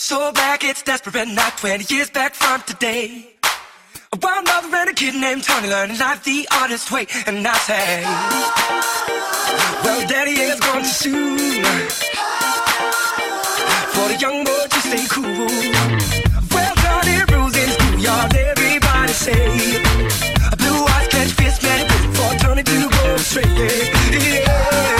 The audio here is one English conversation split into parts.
So back, it's desperate, not 20 years back from today. A wild mother and a kid named Tony learning life the hardest way, and I say, Well, daddy is gone too soon. For the young boy to stay cool. Well, Tony rules in schoolyard, everybody say, Blue eyes catch fish, man, for Tony to go straight. Yeah.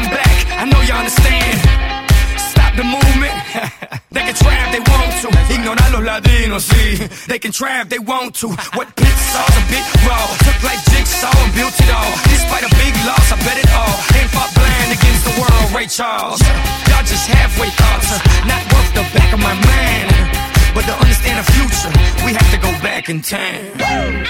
understand. Stop the movement. they can try if they want to. Ignorar los latinos, sí. They can try if they want to. What pit saw's a bit raw. Took like jigsaw and built it all. Despite a big loss, I bet it all. Ain't fought blind against the world, Ray Charles. Y'all just halfway thoughts. Not worth the back of my mind. But to understand the future, we have to go back in time.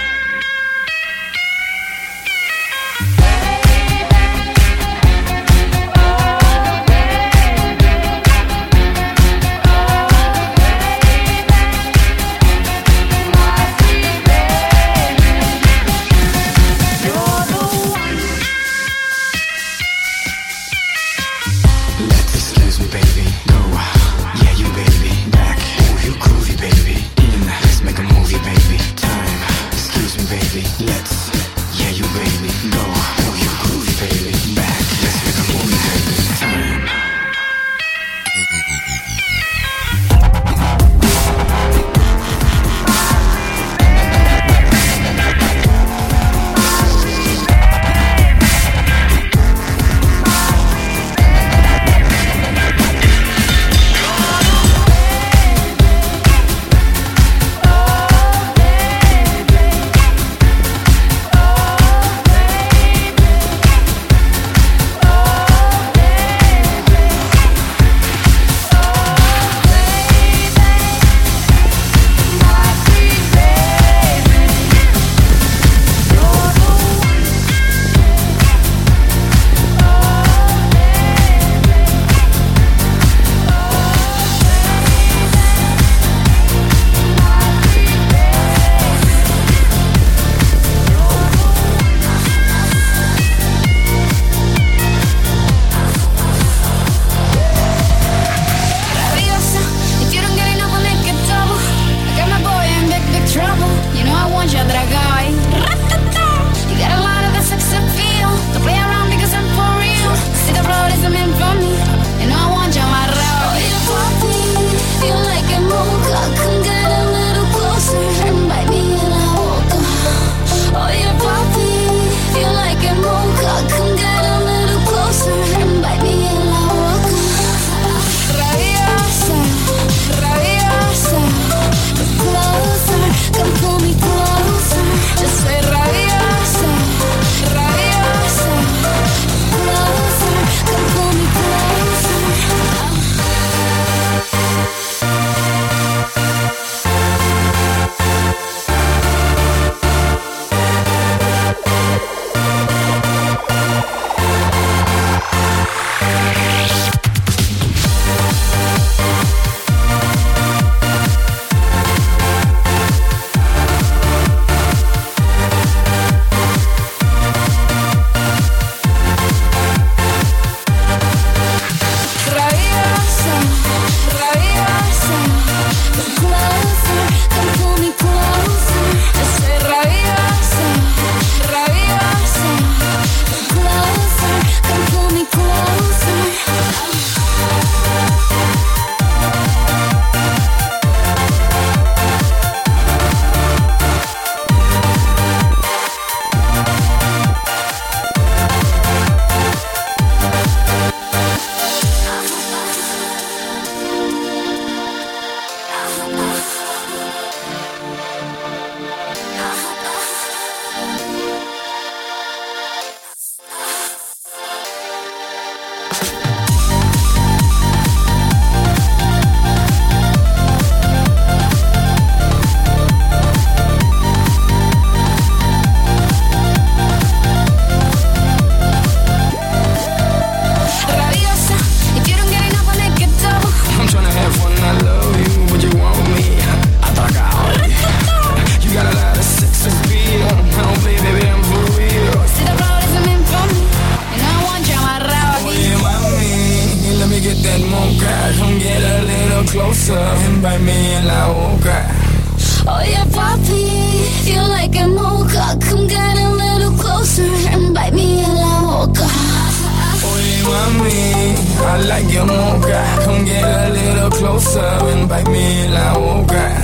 I like your mocha. Come get a little closer and bite me like mocha.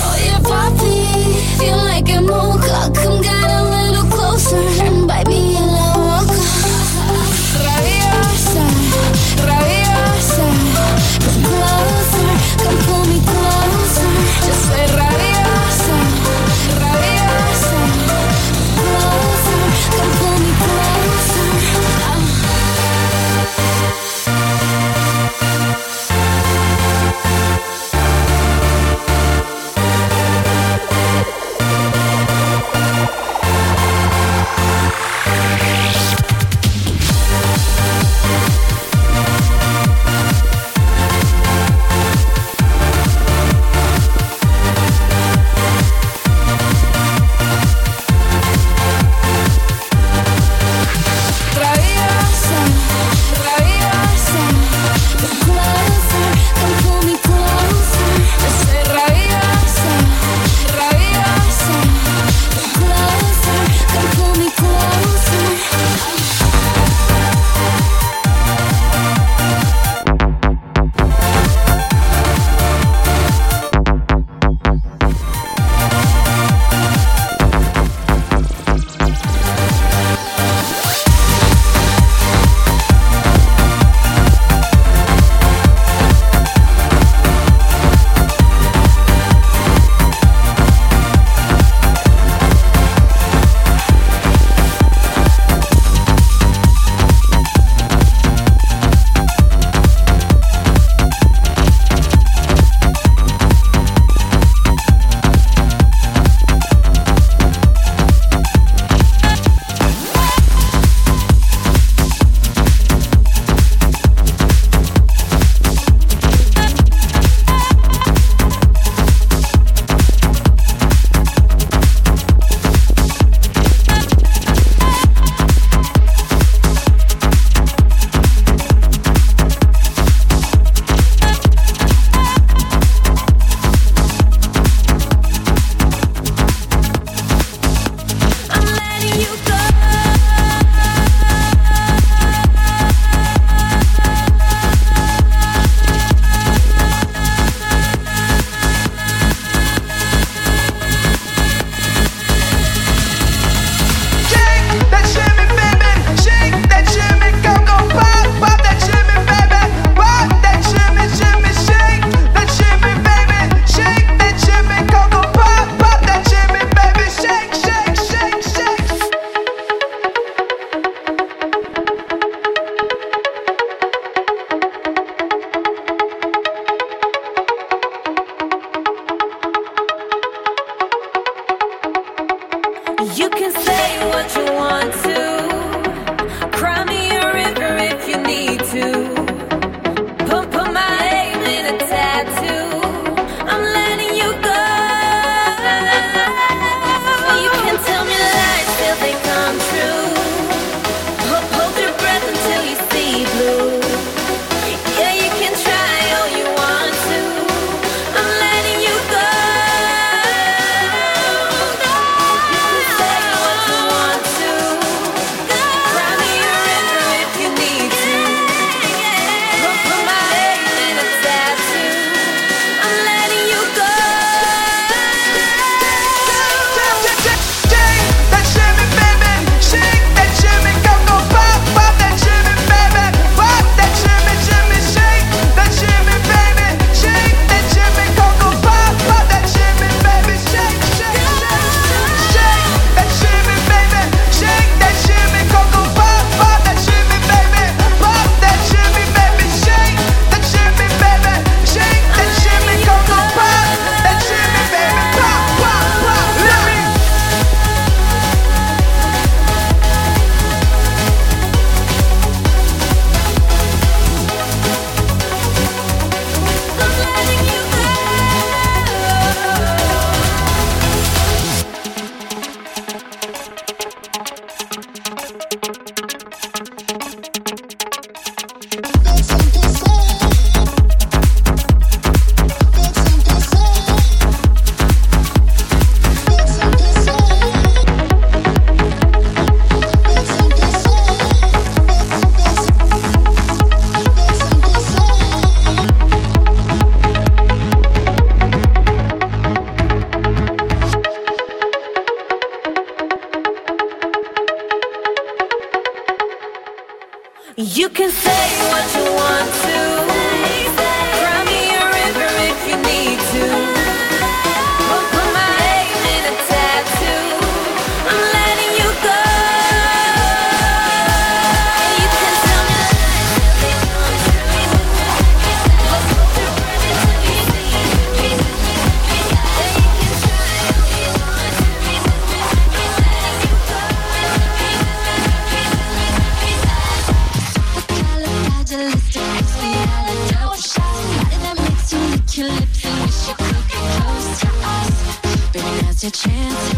Oh, yeah, puppy. You can say what you want to. Your chance,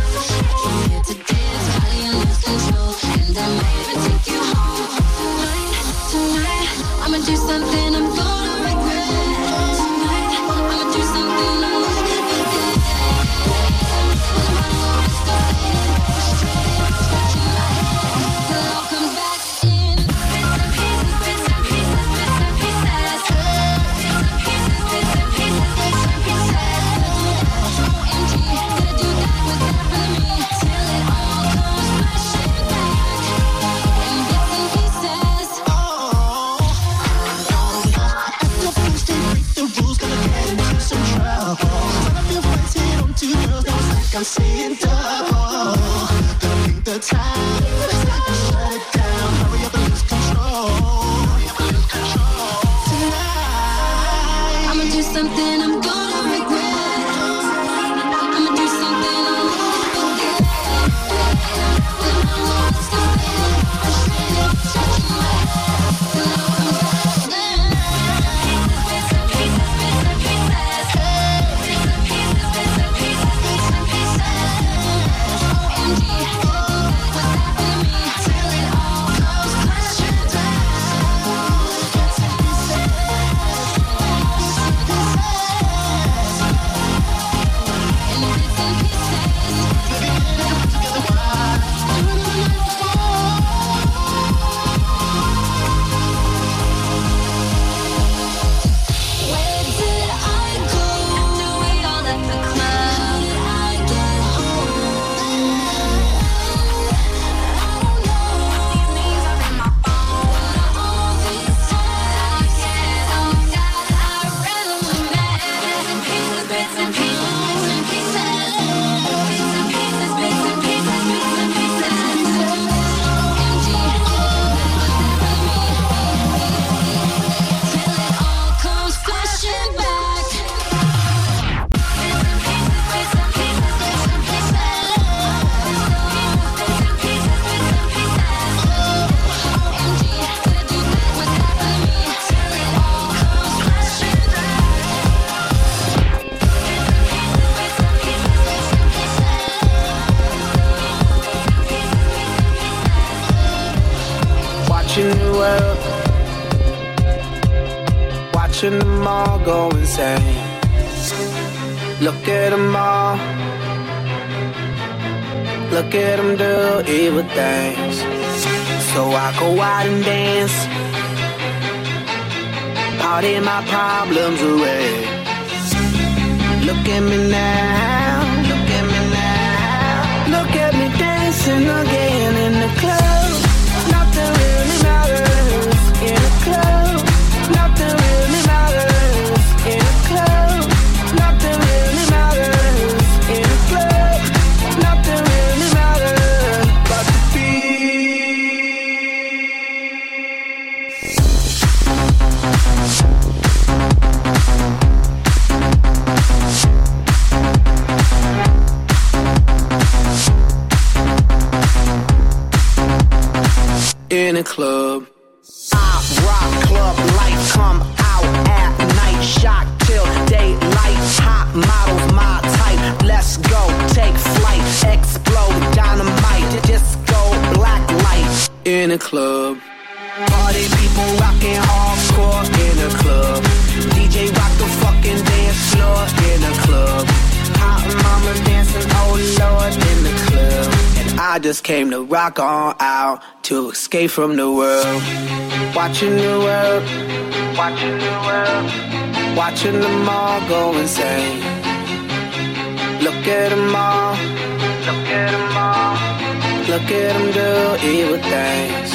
go insane. Look at them all, look at them do evil things. So I go out and dance, party my problems away. Look at me now, look at me now, look at me dancing again in the club. In a club. I rock club lights come out at night. Shock till daylight. Hot models my type. Let's go take flight. Explode dynamite. Disco black light in a club. Party people rocking hardcore in a club. DJ rock the fucking dance floor in a club. Hot mama dancing, oh lord, I just came to rock on out to escape from the world. Watching the world, watching the world, watching them all go insane. Look at them all, look at them all, look at them do evil things.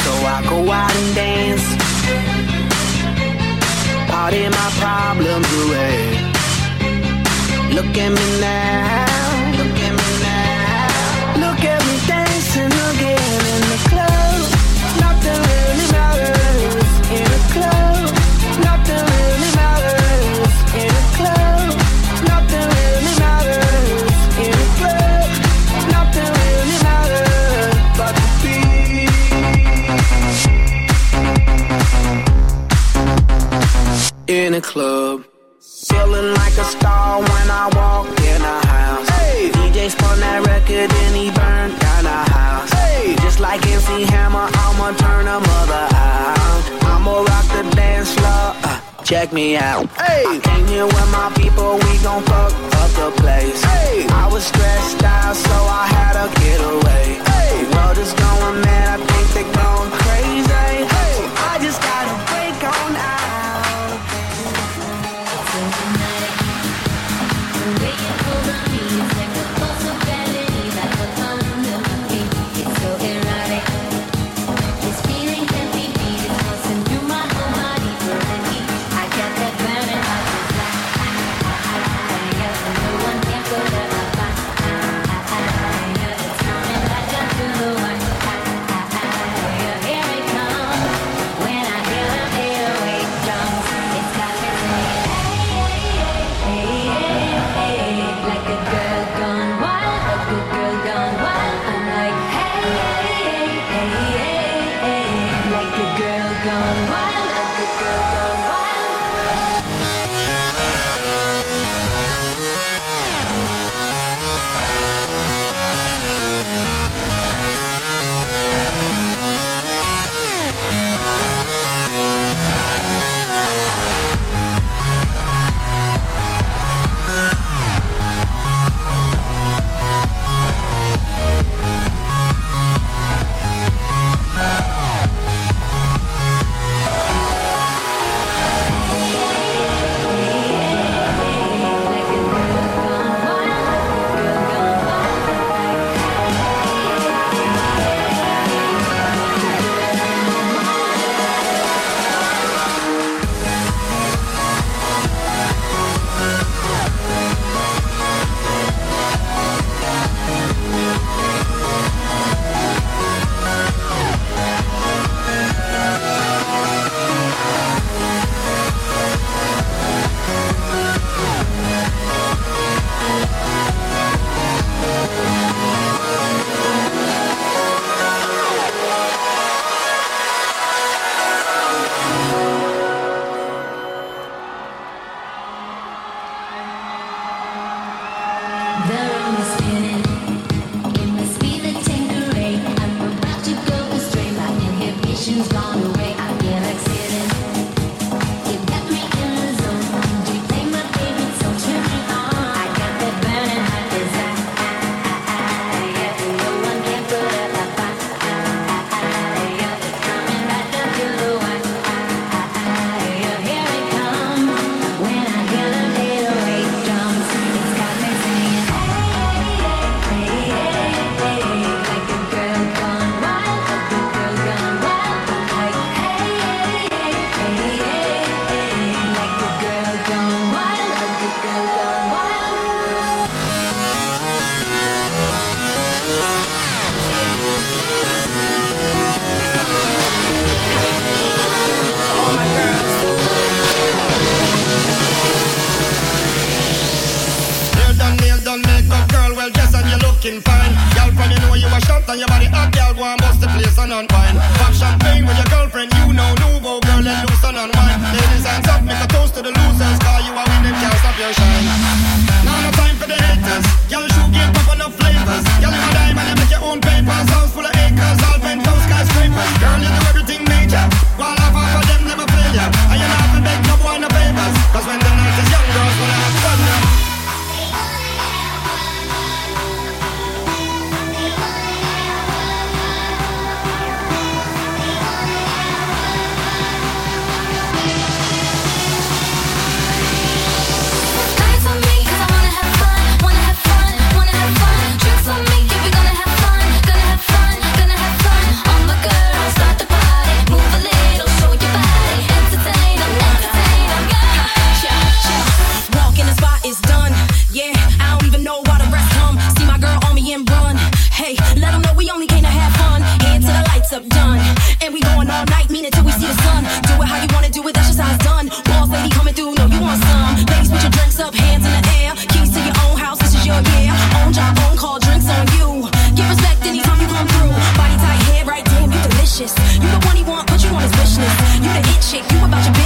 So I go out and dance. Party my problems away. Look at me now, check me out. Hey. I came here with my people, we gon' fuck up the place. Hey. I was stressed out, so I had to get away. Hey. The world is going mad, I think they're going crazy. Hey. I just gotta break on out. Gone place and unwind. Pop champagne with your girlfriend, you know, go girl, let loose and unwind. Ladies hands up, make a toast to the losers, cause you are winning, can't stop your shine. Now no time for the haters, girl, shoe game pop enough flavors. Girl, you a diamond, you make your own papers, house full of acres, all penthouse skyscrapers. Girl, you do everything major, while I half of them never fail ya. And you not to beg no boy no favors, cause when the night is young, girls all till we see the sun. Do it how you wanna do it, that's just how it's done. Boss lady coming through, know you want some. Ladies, put your drinks up, hands in the air. Keys to your own house, this is your year. Own job, own call, drinks on you. Give respect anytime you come through. Body tight, hair right, damn, you delicious. You the one he want, put you on his wish list. You the it chick, you about your business.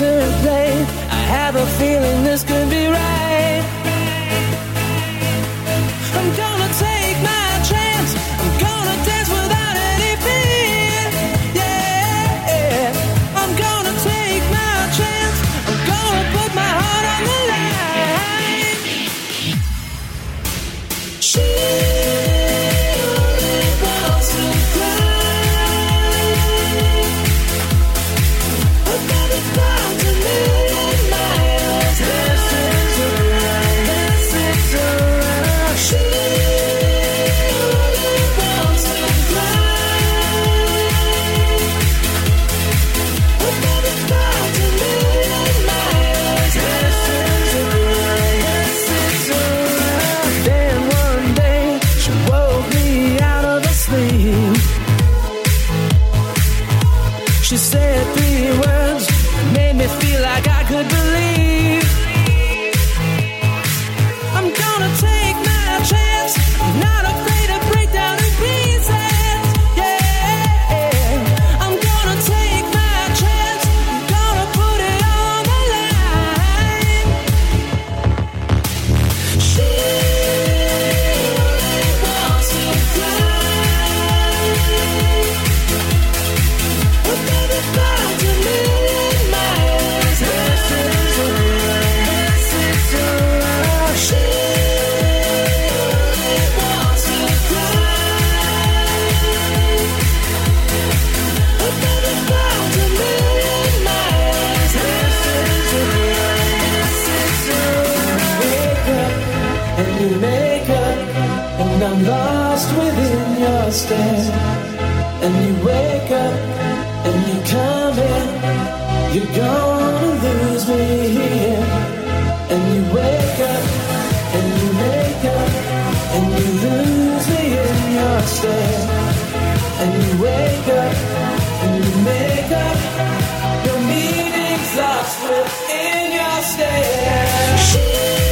I have a feeling this could She said three words, made me feel like I could believe. lost within your stare. And you wake up and you come in. You're gonna lose me here. And you wake up and you wake up and you lose me in your stare. And you wake up and you make up. Your meaning's lost within your stare.